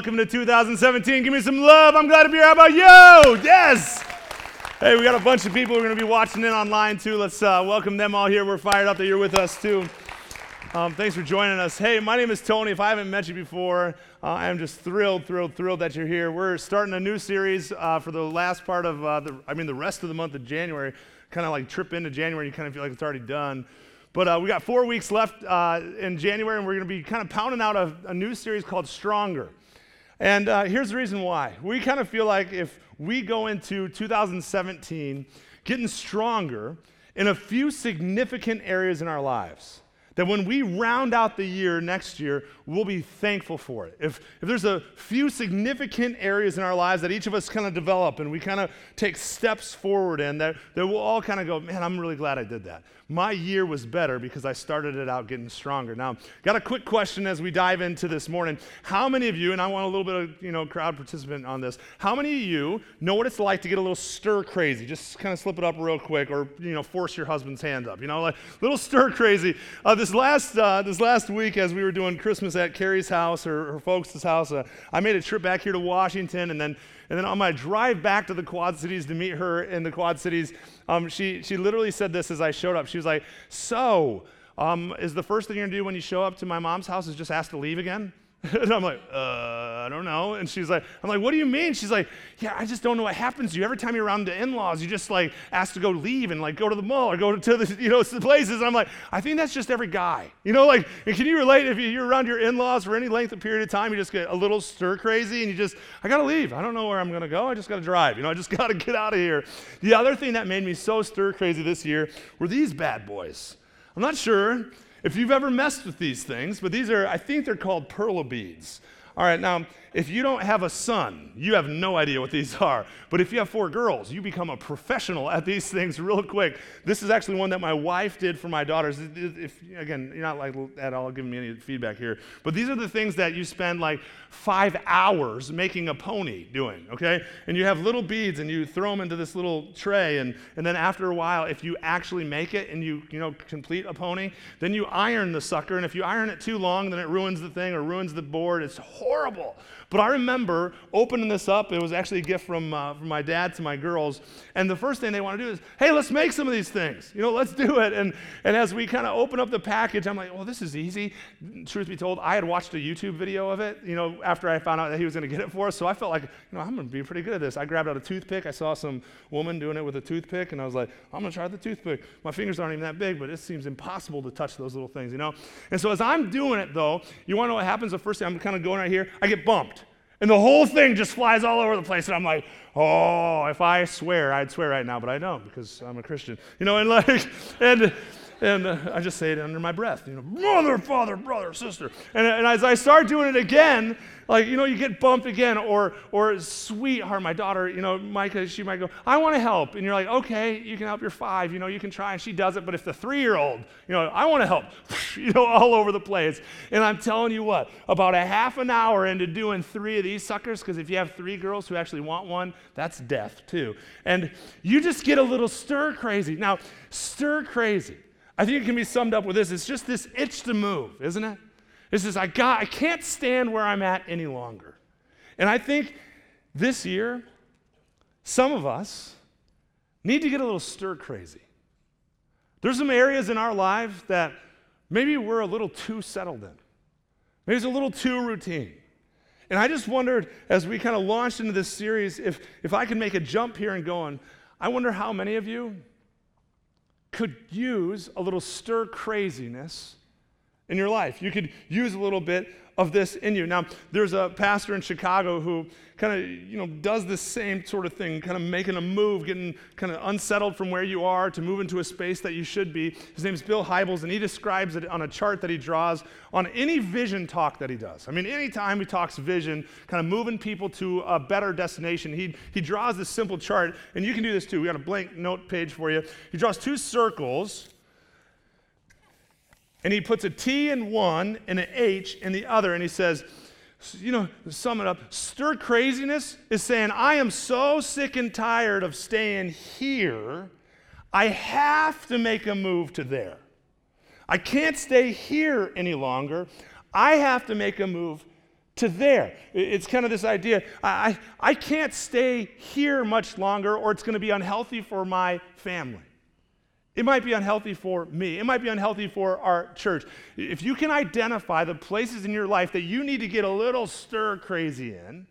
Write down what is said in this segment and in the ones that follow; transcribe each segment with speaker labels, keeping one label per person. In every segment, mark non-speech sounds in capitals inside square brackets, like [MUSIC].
Speaker 1: Welcome to 2017. Give me some love. I'm glad to be here. How about you? Yes. Hey, we got a bunch of people who are going to be watching in online too. Let's uh, welcome them all here. We're fired up that you're with us too. Um, thanks for joining us. Hey, my name is Tony. If I haven't met you before, uh, I am just thrilled, thrilled, thrilled that you're here. We're starting a new series uh, for the last part of, uh, the, I mean, the rest of the month of January. Kind of like trip into January, you kind of feel like it's already done. But uh, we got four weeks left uh, in January, and we're going to be kind of pounding out a, a new series called Stronger. And uh, here's the reason why. We kind of feel like if we go into 2017 getting stronger in a few significant areas in our lives, that when we round out the year next year, we'll be thankful for it. If, if there's a few significant areas in our lives that each of us kind of develop and we kind of take steps forward in, that, that we'll all kind of go, man, I'm really glad I did that my year was better because I started it out getting stronger. Now, got a quick question as we dive into this morning. How many of you, and I want a little bit of you know crowd participant on this, how many of you know what it's like to get a little stir crazy? Just kind of slip it up real quick, or you know, force your husband's hand up. You know, like little stir crazy. Uh, this last uh, this last week, as we were doing Christmas at Carrie's house or her folks' house, uh, I made a trip back here to Washington, and then and then on my drive back to the Quad Cities to meet her in the Quad Cities, um, she, she literally said this as I showed up. She was like, So, um, is the first thing you're gonna do when you show up to my mom's house is just ask to leave again? [LAUGHS] and I'm like, uh, don't know. And she's like, I'm like, what do you mean? She's like, yeah, I just don't know what happens to you. Every time you're around the in-laws, you just like ask to go leave and like go to the mall or go to the, you know, the [LAUGHS] places. I'm like, I think that's just every guy. You know, like, can you relate if you're around your in-laws for any length of period of time, you just get a little stir crazy and you just, I gotta leave. I don't know where I'm gonna go. I just gotta drive. You know, I just [LAUGHS] gotta get out of here. The other thing that made me so stir crazy this year were these bad boys. I'm not sure if you've ever messed with these things, but these are, I think they're called Perler beads. All right, now, if you don't have a son, you have no idea what these [LAUGHS] are. But if you have four girls, you become a professional at these [LAUGHS] things real quick. This is actually one that my wife did for my daughters. If, again, you're not like at all giving me any feedback here, but these are the things that you spend like five hours making a pony doing, okay? And you have little beads and you throw them into this little tray, and, and then after a while, if you actually make it and you, you know, complete a pony, then you iron the sucker, and if you iron it too long, then it ruins the thing or ruins the board. It's horrible. But I remember opening this up. It was actually a gift from, uh, from my dad to my girls. And the first thing they want to do is, hey, let's make some of these things. You know, let's do it. And, and as we kind of open up the package, I'm like, well, this is easy. Truth be told, I had watched a YouTube video of it, you know, after I found out that he was going to get it for us. So I felt like, you know, I'm going to be pretty good at this. I grabbed out a toothpick. I saw some woman doing it with a toothpick. And I was like, I'm going to try the toothpick. My fingers aren't even that big, but it seems impossible to touch those little things, you know? And so as I'm doing it, though, you want to know what happens? The first thing I'm kind of going right here, I get bumped. And the whole thing just flies all over the place. And I'm like, oh, if I swear, I'd swear right now, but I don't because I'm a Christian. You know, and like, [LAUGHS] and, and I just say it under my breath, you know, mother, father, brother, sister. And, and as I start doing it again, like, you know, you get bumped again, or, or sweetheart, my daughter, you know, Micah, she might go, I want to help. And you're like, okay, you can help your five, you know, you can try. And she does it. But if the three year old, you know, I want to help, [LAUGHS] you know, all over the place. And I'm telling you what, about a half an hour into doing three of these suckers, because if you have three girls who actually want one, that's death too. And you just get a little stir crazy. Now, stir crazy. I think it can be summed up with this. It's just this itch to move, isn't it? It says, I, got, I can't stand where I'm at any longer. And I think this year, some of us need to get a little stir crazy. There's some areas in our life that maybe we're a little too settled in. Maybe it's a little too routine. And I just wondered, as we kind of launched into this series, if, if I could make a jump here and going, I wonder how many of you could use a little stir craziness in your life. You could use a little bit of this in you. Now, there's a pastor in Chicago who kind of, you know, does this same sort of thing, kind of making a move, getting kind of unsettled from where you are to move into a space that you should be. His name's Bill Hybels, and he describes it on a chart that he draws on any vision talk that he does. I mean, anytime he talks vision, kind of moving people to a better destination, he, he draws this simple chart, and you can do this too. We got a blank note page for you. He draws two circles and he puts a T in one and an H in the other, and he says, you know, sum it up. Stir craziness is saying, I am so sick and tired of staying here, I have to make a move to there. I can't stay here any longer. I have to make a move to there. It's kind of this idea I, I can't stay here much longer or it's going to be unhealthy for my family. It might be unhealthy for me. It might be unhealthy for our church. If you can identify the places in your life that you need to get a little stir crazy in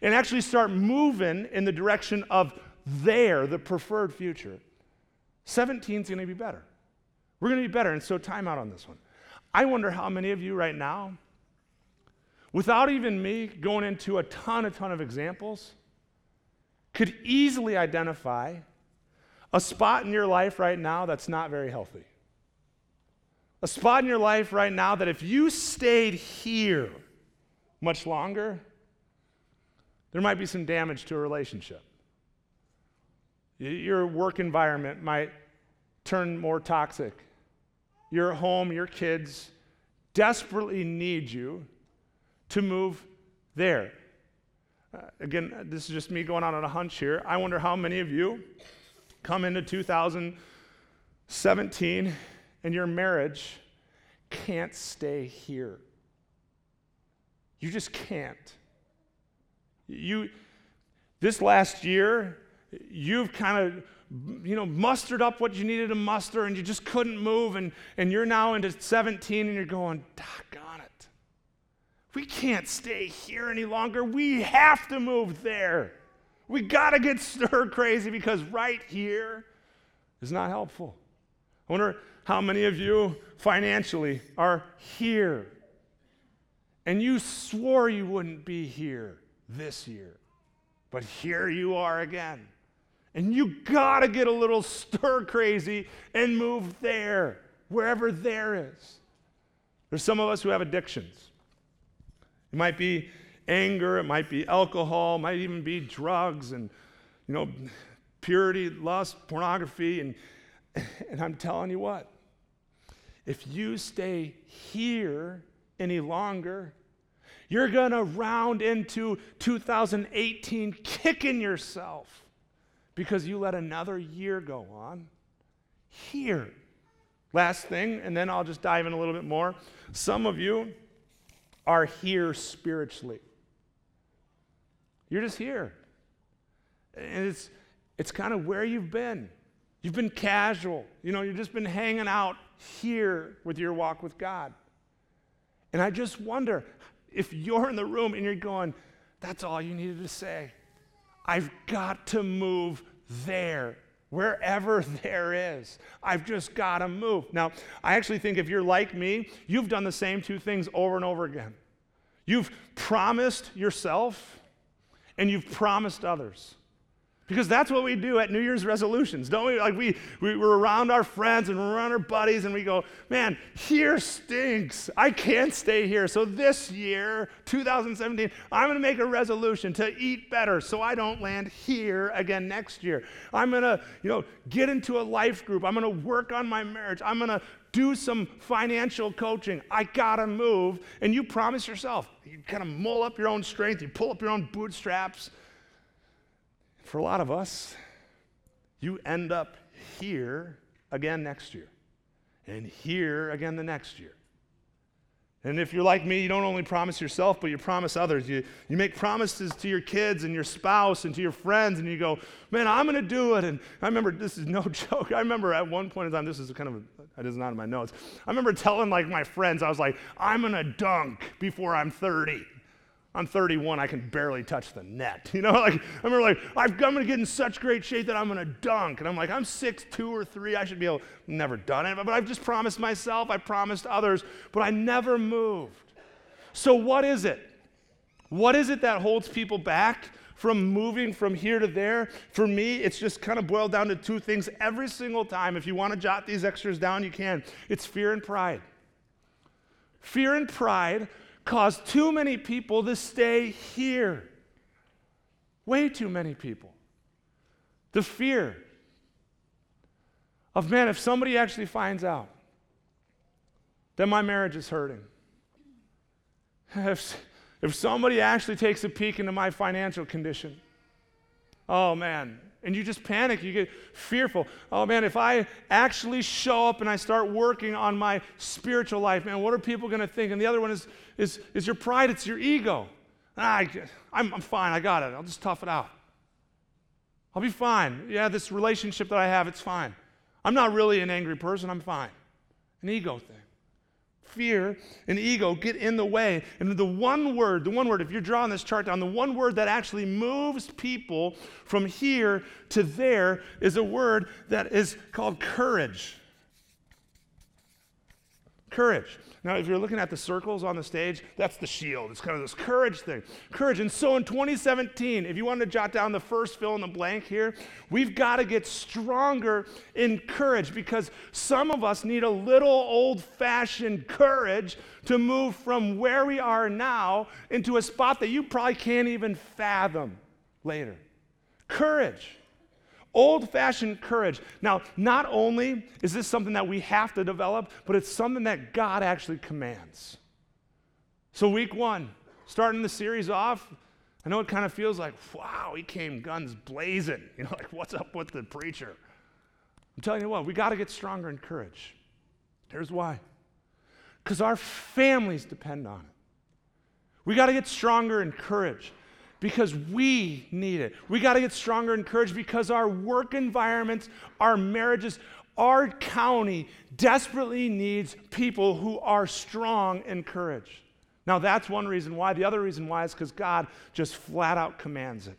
Speaker 1: and actually start moving in the direction of there, the preferred future, 17 is going to be better. We're going to be better. And so, time out on this one. I wonder how many of you right now, without even me going into a ton, a ton of examples, could easily identify a spot in your life right now that's not very healthy. A spot in your life right now that if you stayed here much longer, there might be some damage to a relationship. Your work environment might turn more toxic. Your home, your kids desperately need you to move there. Uh, again, this is just me going out on a hunch here. I wonder how many of you come into 2017 and your marriage can't stay here. You just can't. You, this last year, you've kind of you know mustered up what you needed to muster and you just couldn't move and, and you're now into 17 and you're going doggone it we can't stay here any longer we have to move there we got to get stir crazy because right here is not helpful. I wonder how many of you financially are here and you swore you wouldn't be here this year, but here you are again. And you got to get a little stir crazy and move there, wherever there is. There's some of us who have addictions. It might be anger, it might be alcohol, it might even be drugs and, you know, purity, lust, pornography. And, and I'm telling you what, if you stay here any longer, you're going to round into 2018 kicking yourself because you let another year go on here. Last thing, and then I'll just dive in a little bit more. Some of you are here spiritually. You're just here. And it's, it's kind of where you've been. You've been casual. You know, you've just been hanging out here with your walk with God. And I just wonder if you're in the room and you're going, that's all you needed to say. I've got to move there, wherever [LAUGHS] there is. I've just got to move. Now, I actually think if you're like me, you've done the same two things over and over again. You've promised yourself and you've promised others. Because that's what we do at New Year's resolutions, don't we? Like we, we we're around our friends and we're around our buddies and we go, man, here stinks. I can't stay here. So this year, 2017, I'm gonna make a resolution to eat better so I don't land here again next year. I'm gonna, you know, get into a life group. I'm gonna work on my marriage. I'm gonna do some financial coaching. I gotta move. And you promise yourself, you kind of mull up your own strength, you pull up your own bootstraps for a lot of us, you end up here again next year, and here again the next year. And if you're like me, you don't only promise yourself, but you promise others. You, you make promises to your kids and your spouse and to your friends, and you go, man, I'm going to do it. And I remember, this is no [LAUGHS] joke. I remember at one point in time, this is kind of, a, it is not in my notes. I remember telling like my friends, I was like, I'm going to dunk before I'm 30. I'm 31, I can barely touch the net. [LAUGHS] You know, like, I remember like, I'm gonna get in such great shape that I'm gonna dunk. And I'm like, I'm six, two or three, I should be able, never done it, but I've just promised myself, I promised others, but I never moved. So what is it? What is it that holds people back from moving from here to there? For me, it's just kind of boiled down to two things every single time. If you wanna jot these extras down, you can. It's fear and pride. Fear and pride cause too many people to stay here. Way too many people. The fear of, man, if somebody actually finds out that my marriage is hurting, [LAUGHS] if, if somebody actually takes a peek into my financial condition, Oh man. And you just panic, you get fearful. Oh man, if I actually show up and I start working on my spiritual life, man, what are people going to think? And the other one is, is, is your pride, it's your ego. Ah, I, I'm, I'm fine, I got it. I'll just tough it out. I'll be fine. Yeah, this relationship that I have, it's fine. I'm not really an angry person, I'm fine. An ego thing fear and ego get in the way. And the one word, the one word, if you're drawing this chart down, the one word that actually moves people from here to there is a word that is called courage. Courage. Now, if you're looking at the circles on the stage, that's the shield. It's kind of this courage thing. Courage. And so in 2017, if you want to jot down the first fill in the blank here, we've got to get stronger in courage because some of us need a little old fashioned courage to move from where we are now into a spot that you probably can't even fathom later. Courage. Old fashioned courage. Now, not only is this something that we have to develop, but it's something that God actually commands. So, week one, starting the series off, I know it kind of feels like, wow, he came guns blazing. [LAUGHS] You know, like, what's up with the preacher? I'm telling you what, we got to get stronger in courage. Here's why because our families depend on it. We got to get stronger in courage because we need it. We got to get stronger and courage because our work environments, our marriages, our county desperately needs people who are strong and courage. Now, that's one reason why. The other reason why is because God just flat out commands it.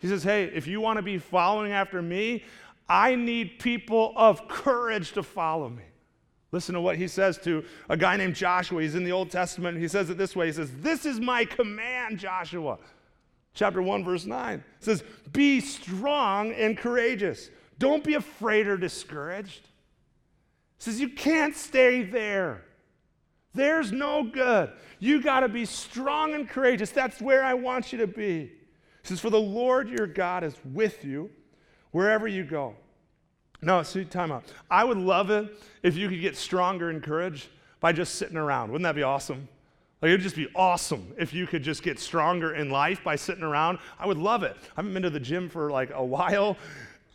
Speaker 1: He says, Hey, if you want to be following after me, I need people of courage to follow me. Listen to what he says to a guy named Joshua. He's in the Old Testament. He says it this way He says, This is my command, Joshua chapter 1 verse 9 says be strong and courageous. Don't be afraid or discouraged. It says you can't stay there. There's no good. You got to be strong and courageous. That's where i want you to be. It says for the lord your god is with you wherever you go. No see time out. I would love it if you could get stronger in courage by just sitting around. Wouldn't that be awesome like, it would just be awesome if you could just get stronger in life by sitting around. I would love it. I haven't been to the gym for like a while.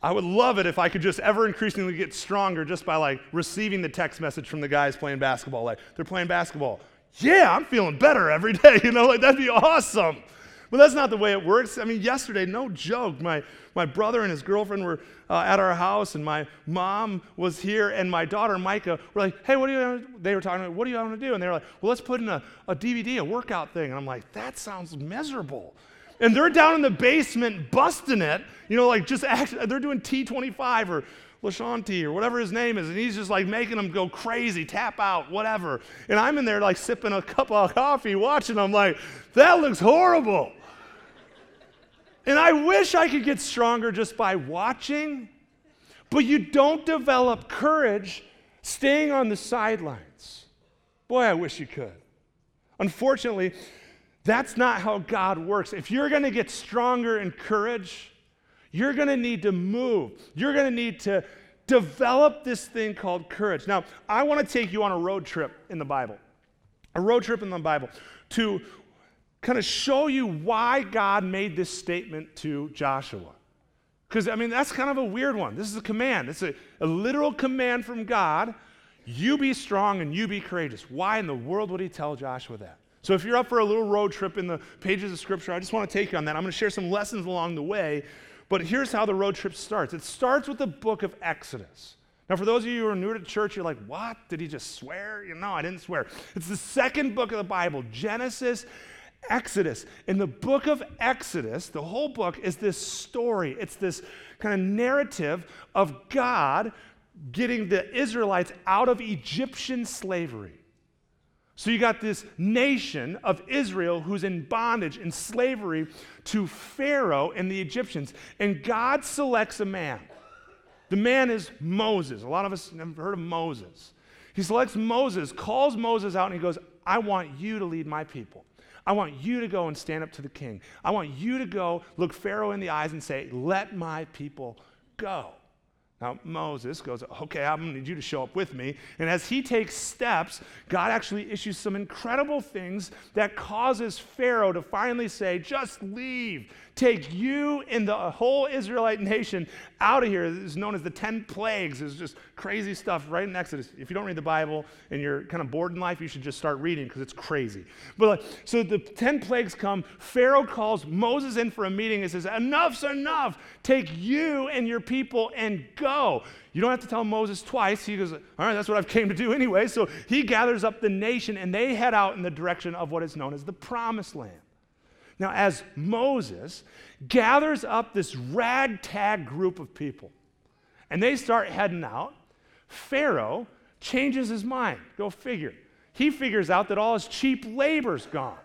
Speaker 1: I would love it if I could just ever increasingly get stronger just by like receiving the text message from the guys playing basketball. Like, they're playing basketball. Yeah, I'm feeling better every [LAUGHS] day. You know, like that'd be awesome. But that's not the way it works. I mean, yesterday, no joke, my, my brother and his girlfriend were uh, at our house, and my mom was here, and my daughter, Micah, were like, hey, what do you, they were talking about, what do you want to do? And they were like, well, let's put in a, a DVD, a workout thing. And I'm like, that sounds miserable. And they're down in the basement busting it, you know, like just act, they're doing T25 or Lashanti or whatever his name is, and he's just like making them go crazy, tap out, whatever. And I'm in there like sipping a cup of coffee, watching them like, that looks horrible. And I wish I could get stronger just by watching, but you don't develop courage staying on the sidelines. Boy, I wish you could. Unfortunately, that's not how God works. If you're going to get stronger in courage, you're going to need to move. You're going to need to develop this thing called courage. Now, I want to take you on a road trip in the Bible. A road trip in the Bible to kind of show you why God made this statement to Joshua. Because, I mean, that's kind of a weird one. This is a command, it's a, a literal command from God. You be strong and you be courageous. Why in the world would he tell Joshua that? So, if you're up for a little road trip in the pages of Scripture, I just want to take you on that. I'm going to share some lessons along the way. But here's how the road trip starts it starts with the book of Exodus. Now, for those of you who are new to church, you're like, what? Did he just swear? You know, I didn't swear. It's the second book of the Bible, Genesis Exodus. In the book of Exodus, the whole book is this story. It's this kind of narrative of God getting the Israelites out of Egyptian slavery. So you got this nation of Israel who's in bondage in slavery to Pharaoh and the Egyptians. And God selects a man. The man is Moses. A lot of us have heard of Moses. He selects Moses, calls Moses out, and he goes, I want you to lead my people. I want you to go and stand up to the king. I want you to go look Pharaoh in the eyes and say, Let my people go. Now, Moses goes, Okay, I'm going to need you to show up with me. And as he takes steps, God actually issues some incredible things that causes Pharaoh to finally say, Just leave. Take you and the whole Israelite nation out of here. It's known as the 10 plagues. It's just crazy stuff right in Exodus. If you don't read the Bible and you're kind of bored in life, you should just start reading because it's crazy. But so the 10 plagues come. Pharaoh calls Moses in for a meeting and says, Enough's enough. Take you and your people and go. You don't have to tell Moses twice. He goes, All right, that's what I've came to do anyway. So he gathers up the nation and they head out in the direction of what is known as the promised land. Now, as Moses gathers up this ragtag group of people and they start heading out, Pharaoh changes his mind. Go figure. He figures out that all his cheap labor's gone.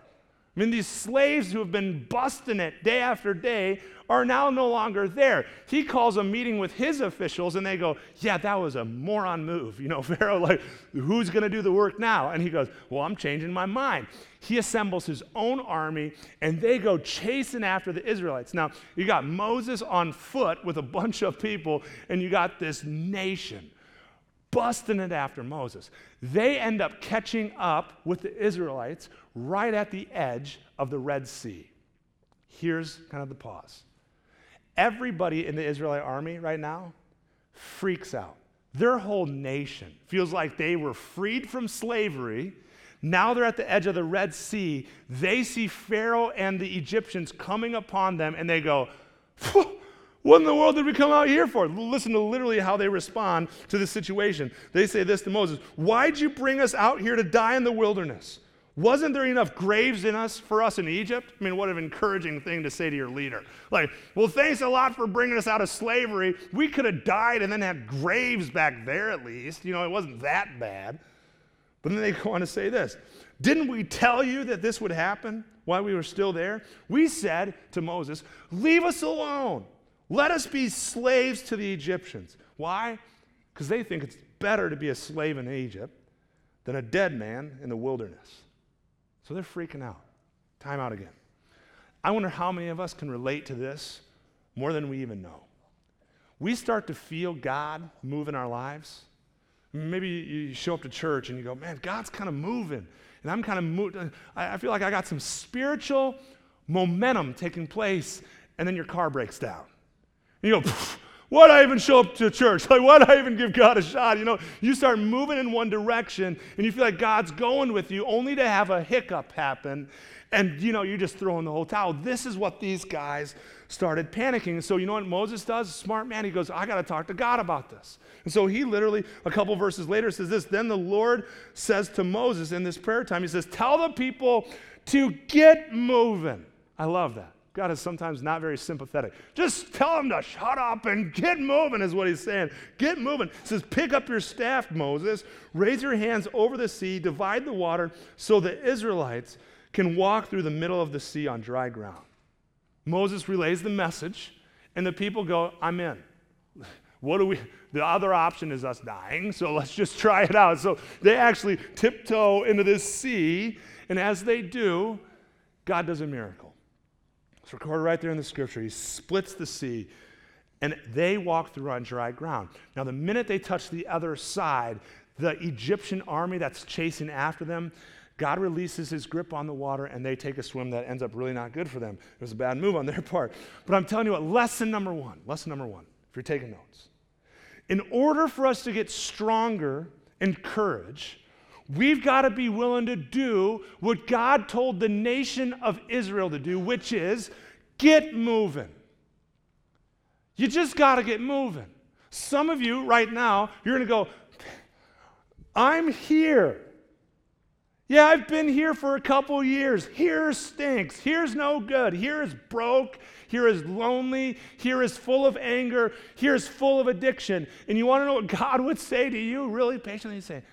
Speaker 1: I mean, these slaves who have been busting it day after day are now no longer there. He calls a meeting with his officials and they go, Yeah, that was a moron move. You know, [LAUGHS] Pharaoh, like, who's going to do the work now? And he goes, Well, I'm changing my mind. He assembles his own army and they go chasing after the Israelites. Now, you got Moses on foot with a bunch of people, and you got this nation busting it after Moses. They end up catching up with the Israelites right at the edge of the Red Sea. Here's kind of the pause. Everybody in the Israelite army right now freaks out. Their whole nation feels like they were freed from slavery. Now they're at the edge of the Red Sea. They see Pharaoh and the Egyptians coming upon them, and they go, what in the world did we come out here for? Listen to literally how they respond to the situation. They say this to Moses Why'd you bring us out here to die in the wilderness? Wasn't there enough graves in us for us in Egypt? I mean, what an encouraging thing to say to your leader. Like, well, thanks a lot for bringing us out of slavery. We could have died and then had graves back there at least. You know, it wasn't that bad. But then they go on to say this Didn't we tell you that this would happen while we were still there? We said to Moses, Leave us alone. Let us be slaves to the Egyptians. Why? Because they think it's better to be a slave in Egypt than a dead man in the wilderness. So they're freaking out. Time out again. I wonder how many of us can relate to this more than we even know. We start to feel God move in our lives. Maybe you show up to church and you go, man, God's kind of moving. And I'm kind of moving. I feel like I got some spiritual momentum taking place. And then your car breaks down. And you go, why'd I even show up to church? [LAUGHS] Like, why'd I even give God a shot? You know, you start moving in one direction and you feel like God's going with you only to have a hiccup happen. And, you know, you're just throwing the whole towel. This is what these guys started panicking. So, you know what Moses does? Smart man. He goes, I got to talk to God about this. And so he literally, a couple verses later, says this Then the Lord says to Moses in this prayer time, He says, Tell the people to get moving. I love that. God is sometimes not very sympathetic. Just tell him to shut up and get moving, is what he's saying. Get moving. He says, Pick up your staff, Moses, raise your hands over the sea, divide the water so the Israelites can walk through the middle of the sea on dry ground. Moses relays the message, and the people go, I'm in. What do we? The other option is us dying, so let's just try it out. So they actually tiptoe into this sea, and as they do, God does a miracle. It's recorded right there in the scripture. He splits the sea, and they walk through on dry ground. Now, the minute they touch the other side, the Egyptian army that's chasing after them, God releases his grip on the water and they take a swim that ends up really not good for them. It was a bad move on their part. But I'm telling you what, lesson number one, lesson number one, if you're taking notes. In order for us to get stronger in courage, We've got to be willing to do what God told the nation of Israel to do, which is get moving. You just got to get moving. Some of you right now, you're going to go, I'm here. Yeah, I've been here for a couple years. Here stinks. Here's no good. Here is broke. Here is lonely. Here is full of anger. Here is full of addiction. And you want to know what God would say to you? Really patiently say,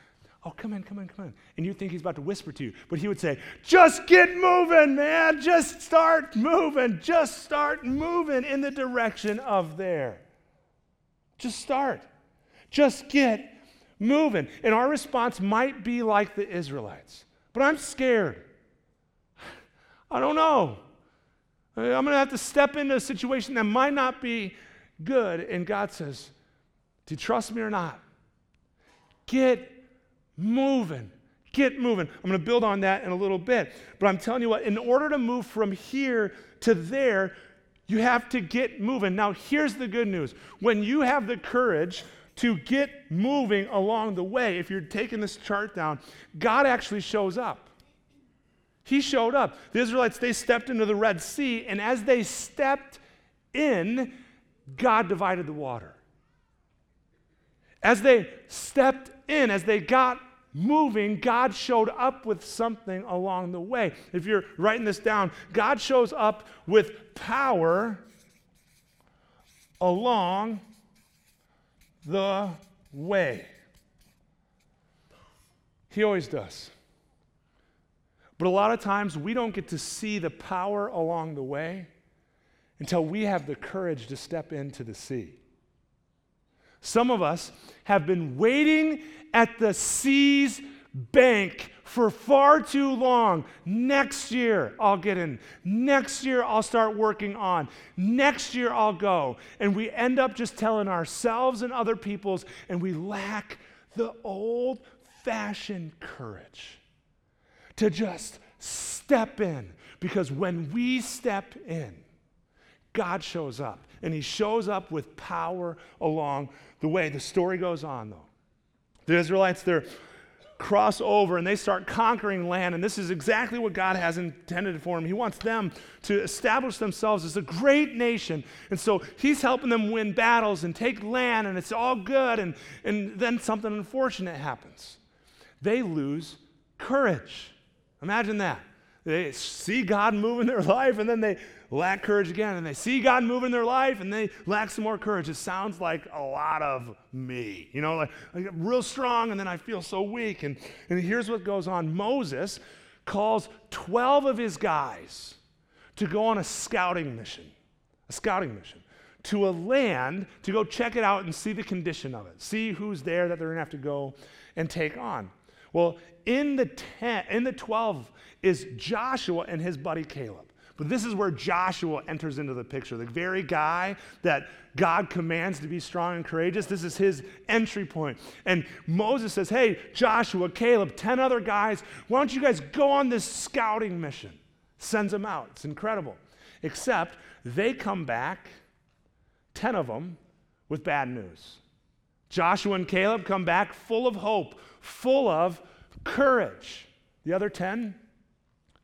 Speaker 1: Oh, come in, come in, come in. And you think he's about to whisper to you, but he would say, Just get moving, man. Just start moving. Just start moving in the direction of there. Just start. Just get moving. And our response might be like the Israelites, but I'm scared. [SIGHS] I don't know. I'm going to have to step into a situation that might not be good. And God says, Do you trust me or not? Get moving. Get moving. I'm going to build on that in a little bit. But I'm telling you what, in order to move from here to there, you have to get moving. Now, here's the good news. When you have the courage to get moving along the way, if you're taking this chart down, God actually shows up. He showed up. The Israelites, they stepped into the Red Sea, and as they stepped in, God divided the water. As they stepped in, as they got moving, God showed up with something along the way. If you're writing this down, God shows up with power along the way. He always does. But a lot of times we don't get to see the power along the way until we have the courage to step into the sea. Some of us have been waiting at the sea's bank for far too long. Next year, I'll get in. Next year, I'll start working on. Next year, I'll go. And we end up just telling ourselves and other people's, and we lack the old fashioned courage to just step in. Because when we step in, God shows up, and He shows up with power along the way. The story goes on, though. The Israelites, they're cross over and they start conquering land. And this is exactly what God has intended for them. He wants them to establish themselves as a great nation. And so He's helping them win battles and take land, and it's all good. And, and then something unfortunate happens. They lose courage. Imagine that. They see God move in their life, and then they lack courage again. And they see God move in their life, and they lack some more courage. It sounds like a lot of me. You know, like, get real strong, and then I feel so weak. And, and here's what goes on Moses calls 12 of his guys to go on a scouting mission, a scouting mission to a land to go check it out and see the condition of it, see who's there that they're going to have to go and take on. Well, in the ten, in the 12 is Joshua and his buddy Caleb. But this is where Joshua enters into the picture. The very guy that God commands to be strong and courageous, this is his entry point. And Moses says, Hey, Joshua, Caleb, 10 other guys, why don't you guys go on this scouting mission? Sends them out. It's incredible. Except they come back, 10 of them, with bad news. Joshua and Caleb come back full of hope, full of courage. The other 10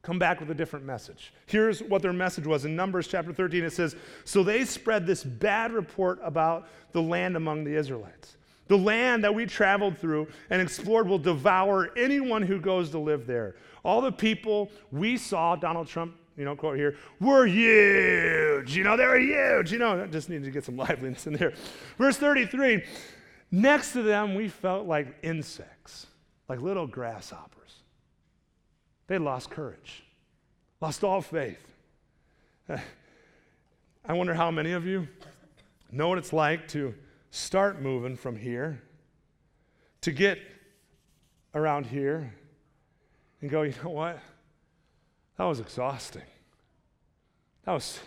Speaker 1: come back with a different message. Here's what their message was. In Numbers chapter 13, it says So they spread this bad report about the land among the Israelites. The land that we traveled through and explored will devour anyone who goes to live there. All the people we saw, Donald Trump, you know, quote here, were huge. You know, they were huge. You know, I just needed to get some [LAUGHS] liveliness in there. Verse 33 Next to them, we felt like insects, like little grasshoppers. They lost courage, lost all faith. [LAUGHS] I wonder how many of you know what it's like to start moving from here, to get around here, and go, you know what? That was exhausting. That was,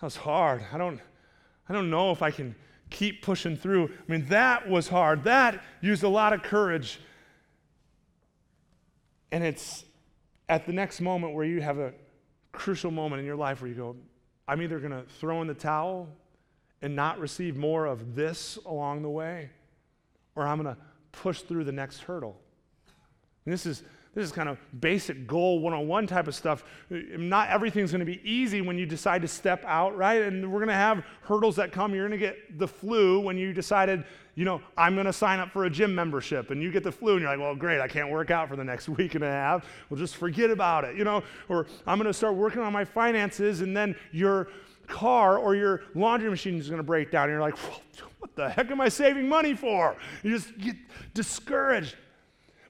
Speaker 1: that was hard. I don't, I don't know if I can keep pushing through. I mean, that was hard. That used a lot of courage. And it's at the next moment where you have a crucial moment in your life where you go, I'm either going to throw in the towel and not receive more of this along the way, or I'm going to push through the next hurdle. And this is this is kind of basic goal one on one type of stuff. Not everything's going to be easy when you decide to step out, right? And we're going to have hurdles that come. You're going to get the flu when you decided, you know, I'm going to sign up for a gym membership. And you get the flu and you're like, well, great, I can't work out for the next [LAUGHS] week and a half. Well, just forget about it, you know? Or I'm going to start working on my finances and then your car or your laundry machine is going to break down. And you're like, [LAUGHS] what the heck am I saving money for? You just get discouraged.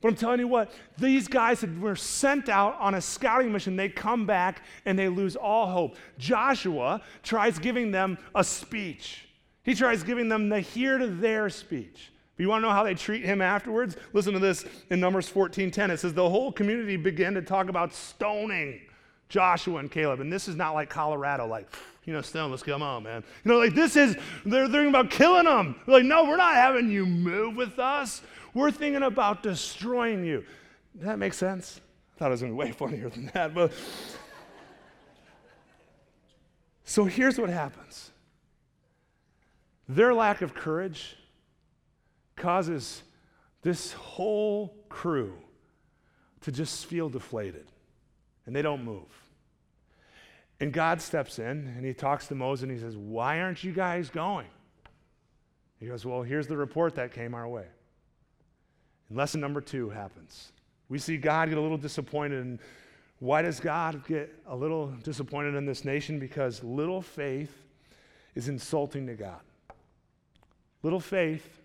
Speaker 1: But I'm telling you what, these guys were sent out on a scouting mission. They come back and they lose all hope. Joshua tries giving them a speech. He tries giving them the here to there speech. But you want to know how they treat him afterwards? Listen to this in Numbers 14:10. It says the whole community began to talk about stoning Joshua and Caleb. And this is not like Colorado, like, you know, Stone, let's come on, man. You know, like this is, they're thinking about killing them. They're like, no, we're not having you move with us. We're thinking about destroying you. Does that make sense? I thought it was going to be way funnier than that. But so here's what happens their lack of courage causes this whole crew to just feel deflated, and they don't move. And God steps in and he talks to Moses and he says, Why aren't you guys going? He goes, Well, here's the report that came our way. And lesson number two happens. We see God get a little disappointed. And why does God get a little disappointed in this nation? Because little faith is insulting to God. Little faith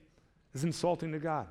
Speaker 1: is insulting to God.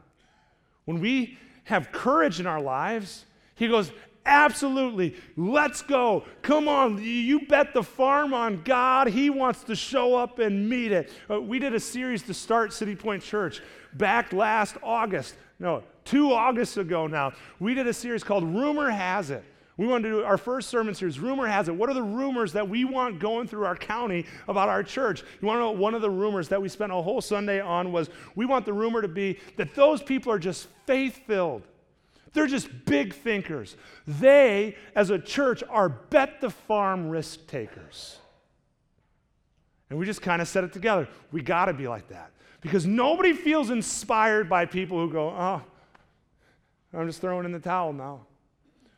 Speaker 1: When we have courage in our lives, He goes, Absolutely. Let's go. Come on. You bet the farm on God. He wants to show up and meet it. Uh, we did a series to start City Point Church back last August. No, two Augusts ago now. We did a series called Rumor Has It. We wanted to do our first sermon series, Rumor Has It. What are the rumors that we want going through our county about our church? You want to know one of the rumors that we spent a whole Sunday on was we want the rumor to be that those people are just faith filled. They're just big thinkers. They, as a church, are bet the farm risk takers. And we just kind of set it together. We got to be like that. Because nobody feels inspired by people who go, oh, I'm just throwing in the towel now.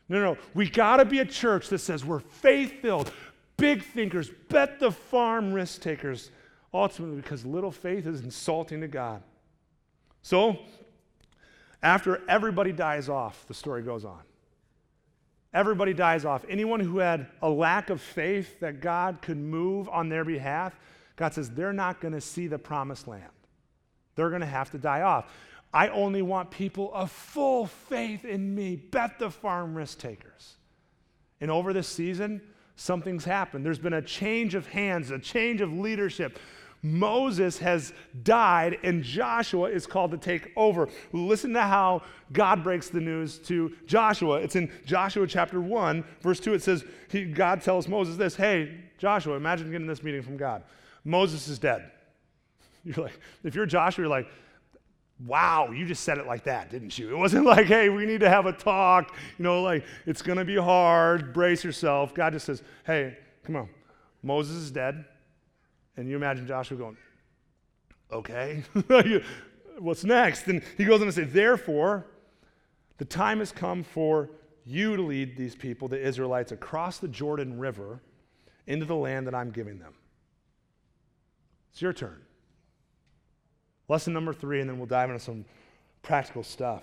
Speaker 1: No, no, we got to be a church that says we're faith filled, big thinkers, bet the farm risk takers, ultimately because little faith is insulting to God. So, after everybody dies off, the story goes on. Everybody dies off. Anyone who had a lack of faith that God could move on their behalf, God says they're not going to see the promised land. They're going to have to die off. I only want people of full faith in me. Bet the farm risk takers. And over this season, something's happened. There's been a change of hands, a change of leadership. Moses has died and Joshua is called to take over. Listen to how God breaks the news to Joshua. It's in Joshua chapter 1, verse 2. It says, he, God tells Moses this Hey, Joshua, imagine getting this meeting from God. Moses is dead. [LAUGHS] You're like, if you're Joshua, you're like, wow, you just said it like that, didn't you? It wasn't [LAUGHS] like, hey, we need to have a talk, you know, like it's going to be hard, brace yourself. God just says, hey, come on, Moses is dead. And you imagine Joshua going, okay, [LAUGHS] what's next? And he goes on to say, therefore, the time has come for you to lead these people, the Israelites, across the Jordan River into the land that I'm giving them. It's your turn. Lesson number three, and then we'll dive into some practical stuff.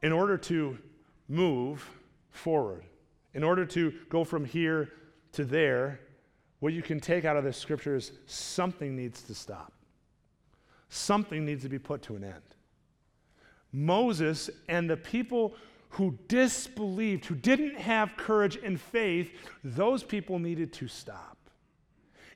Speaker 1: In order to move forward, in order to go from here to there, what you can take out of this scripture is something needs to stop. Something needs to be put to an end. Moses and the people who disbelieved, who didn't have courage and faith, those people needed to stop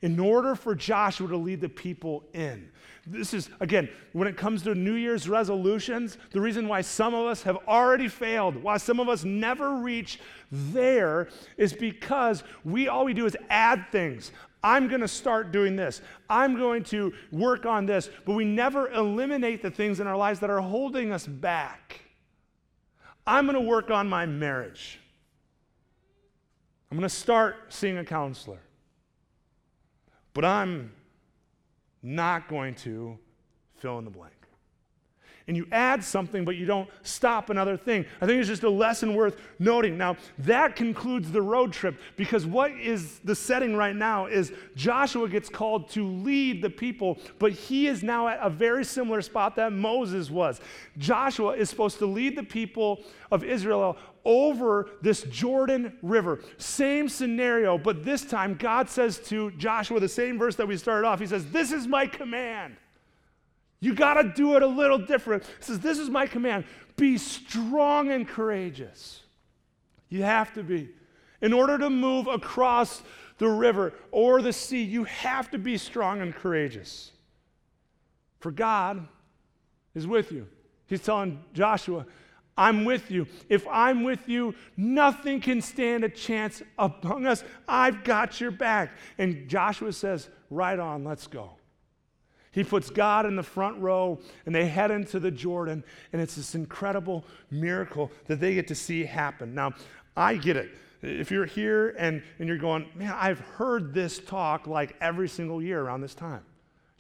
Speaker 1: in order for Joshua to lead the people in. This is, again, when it comes to New Year's resolutions, the reason why some of us have already failed, why some of us never reach there, is because we all we do is add things. I'm going to start doing this. I'm going to work on this. But we never eliminate the things in our lives that are holding us back. I'm going to work on my marriage. I'm going to start seeing a counselor. But I'm not going to fill in the blank. And you add something, but you don't stop another thing. I think it's just a lesson worth noting. Now, that concludes the road trip because what is the setting right now is Joshua gets called to lead the people, but he is now at a very similar spot that Moses was. Joshua is supposed to lead the people of Israel over this Jordan River. Same scenario, but this time God says to Joshua, the same verse that we started off, He says, This is my command. You got to do it a little different. He says, This is my command. Be strong and courageous. You have to be. In order to move across the river or the sea, you have to be strong and courageous. For God is with you. He's telling Joshua, I'm with you. If I'm with you, nothing can stand a chance among us. I've got your back. And Joshua says, Right on, let's go. He puts God in the front row and they head into the Jordan, and it's this incredible miracle that they get to see happen. Now, I get it. If you're here and, and you're going, man, I've heard this talk like every single year around this time.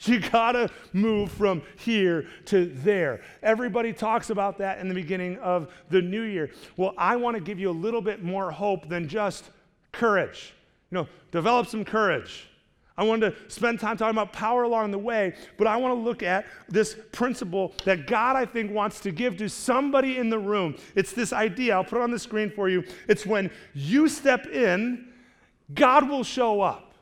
Speaker 1: You gotta move from here to there. Everybody talks about that in the beginning of the new year. Well, I wanna give you a little bit more hope than just courage. You know, develop some courage. I wanted to spend time talking about power along the way, but I want to look at this principle that God, I think, wants to give to somebody in the room. It's this idea, I'll put it on the screen for you. It's when you step in, God will show up.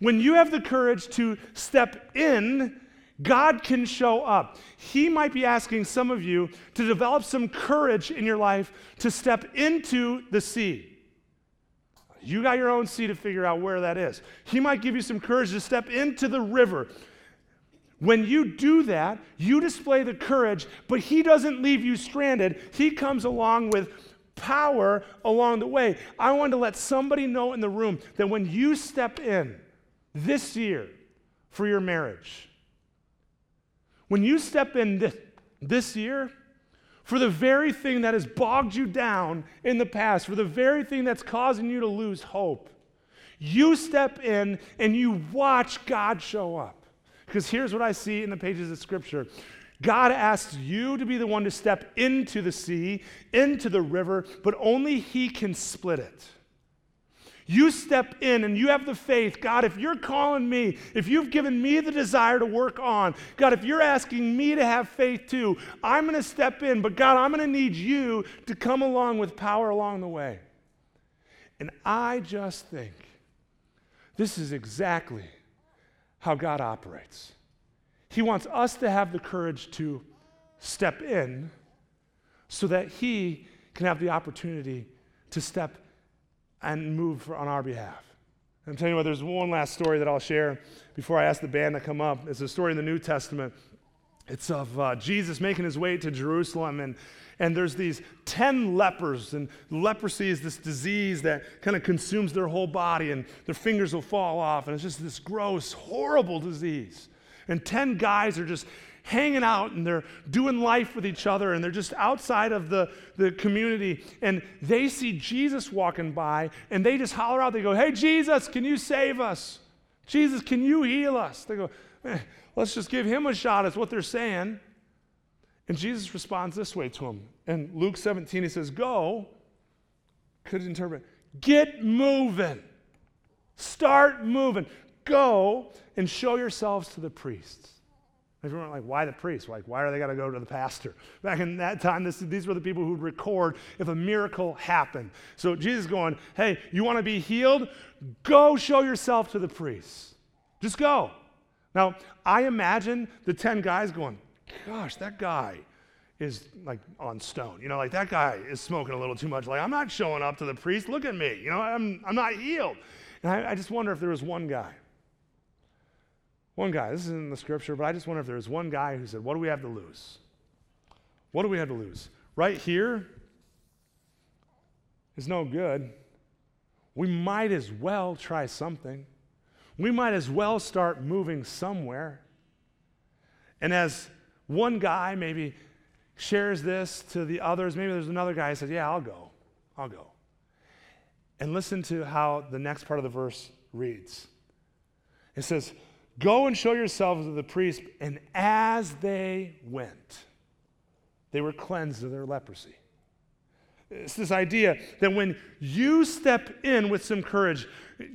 Speaker 1: When you have the courage to step in, God can show up. He might be asking some of you to develop some courage in your life to step into the sea. You got your own sea to figure out where that is. He might give you some courage to step into the river. When you do that, you display the courage, but He doesn't leave you stranded. He comes along with power along the way. I want to let somebody know in the room that when you step in this year for your marriage, when you step in this, this year, for the very thing that has bogged you down in the past, for the very thing that's causing you to lose hope. You step in and you watch God show up. Because here's what I see in the pages of Scripture God asks you to be the one to step into the sea, into the river, but only He can split it. You step in and you have the faith. God, if you're calling me, if you've given me the desire to work on, God, if you're asking me to have faith too, I'm going to step in. But God, I'm going to need you to come along with power along the way. And I just think this is exactly how God operates. He wants us to have the courage to step in so that He can have the opportunity to step and move on our behalf. I'm telling you what, there's one last story that I'll share before I ask the band to come up. It's a story in the New Testament. It's of uh, Jesus making his way to Jerusalem, and, and there's these 10 lepers. And leprosy is this disease that kind of consumes their whole body, and their fingers will fall off, and it's just this gross, horrible disease. And 10 guys are just hanging out and they're doing life with each other and they're just outside of the, the community and they see Jesus walking by and they just holler out, they go, Hey, Jesus, can you save us? Jesus, can you heal us? They go, eh, Let's just give him a shot, is what they're saying. And Jesus responds this way to him. In Luke 17, he says, Go, could interpret, get moving. Start moving. Go and show yourselves to the priests. Everyone like, why the priest? Like, why are they got to go to the pastor? Back in that time, this, these were the people who would record if a miracle happened. So Jesus going, hey, you want to be healed? Go show yourself to the priest. Just go. Now, I imagine the 10 guys going, gosh, that guy is like on stone. You know, like that guy is smoking a little too much. Like, I'm not showing up to the priest. Look at me. You know, I'm, I'm not healed. And I, I just wonder if there was one guy one guy, this is in the scripture, but I just wonder if there was one guy who said, What do we have to lose? What do we have to lose? Right here is no good. We might as well try something. We might as well start moving somewhere. And as one guy maybe shares this to the others, maybe there's another guy who says, Yeah, I'll go. I'll go. And listen to how the next part of the verse reads. It says, Go and show yourselves to the priest. And as they went, they were cleansed of their leprosy. It's this idea that when you step in with some courage,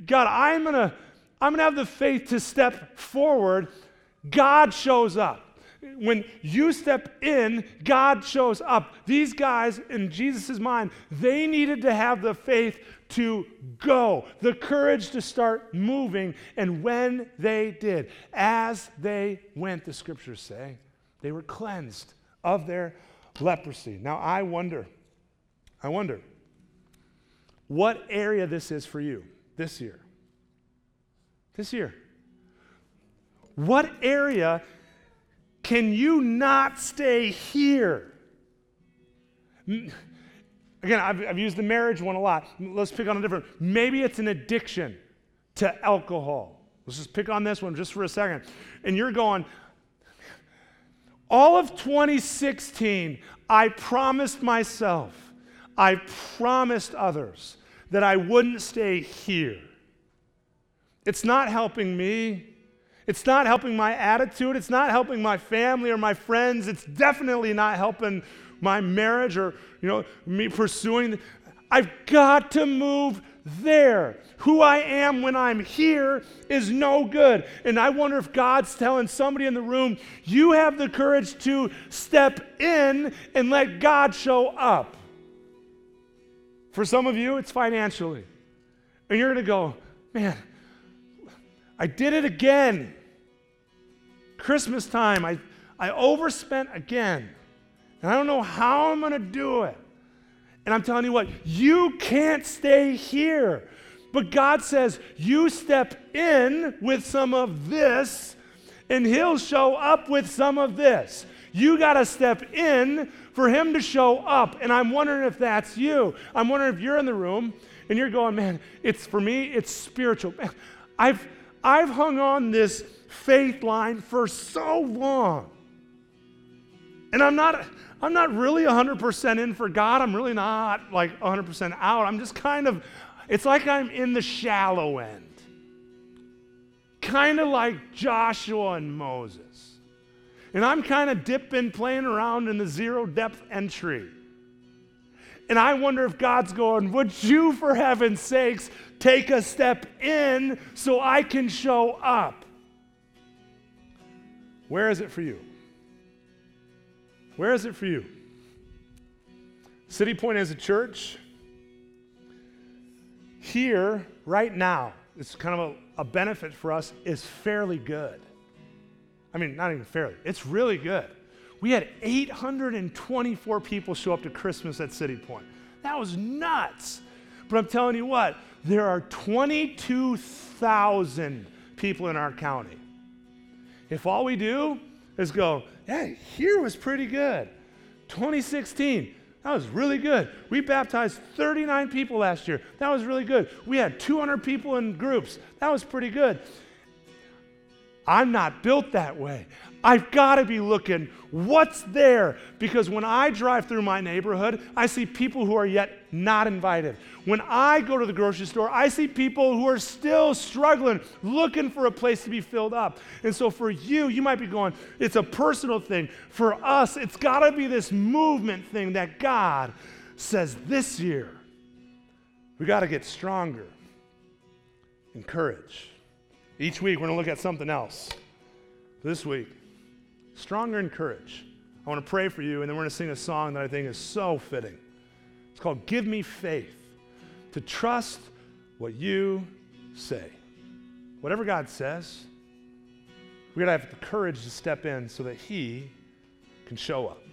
Speaker 1: God, I'm gonna, I'm gonna have the faith to step forward, God shows up. When you step in, God shows up. These guys, in Jesus' mind, they needed to have the faith to go, the courage to start moving. And when they did, as they went, the scriptures say, they were cleansed of their leprosy. Now, I wonder, I wonder what area this is for you this year. This year. What area can you not stay here? Again, I've, I've used the marriage one a lot. Let's pick on a different. Maybe it's an addiction to alcohol. Let's just pick on this one just for a second. And you're going, all of 2016, I promised myself, I promised others that I wouldn't stay here. It's not helping me. It's not helping my attitude. It's not helping my family or my friends. It's definitely not helping my marriage or, you know, me pursuing. I've got to move there. Who I am when I'm here is no good. And I wonder if God's telling somebody in the room, you have the courage to step in and let God show up. For some of you, it's financially. And you're going to go, man, I did it again. Christmas time, I, I overspent again. And I don't know how I'm going to do it. And I'm telling you what, you can't stay here. But God says, you step in with some of this, and He'll show up with some of this. You got to step in for Him to show up. And I'm wondering if that's you. I'm wondering if you're in the room and you're going, man, it's for me, it's spiritual. Man, I've, I've hung on this faith line for so long. And I'm not, I'm not really 100% in for God. I'm really not like 100% out. I'm just kind of, it's like I'm in the shallow end. Kind of like Joshua and Moses. And I'm kind of dipping, playing around in the zero depth entry. And I wonder if God's going, Would you, for heaven's sakes, take a step in so I can show up? Where is it for you? Where is it for you? City Point as a church, here, right now, it's kind of a, a benefit for us, is fairly good. I mean, not even fairly, it's really good. We had 824 people show up to Christmas at City Point. That was nuts. But I'm telling you what, there are 22,000 people in our county. If all we do is go, hey, here was pretty good. 2016, that was really good. We baptized 39 people last year. That was really good. We had 200 people in groups. That was pretty good. I'm not built that way. I've got to be looking what's there because when I drive through my neighborhood, I see people who are yet not invited. When I go to the grocery store, I see people who are still struggling, looking for a place to be filled up. And so for you, you might be going, it's a personal thing. For us, it's got to be this movement thing that God says this year, we got to get stronger. Encourage. Each week, we're going to look at something else. This week, stronger in courage. I want to pray for you, and then we're going to sing a song that I think is so fitting. It's called Give Me Faith to Trust What You Say. Whatever God says, we got to have the courage to step in so that He can show up.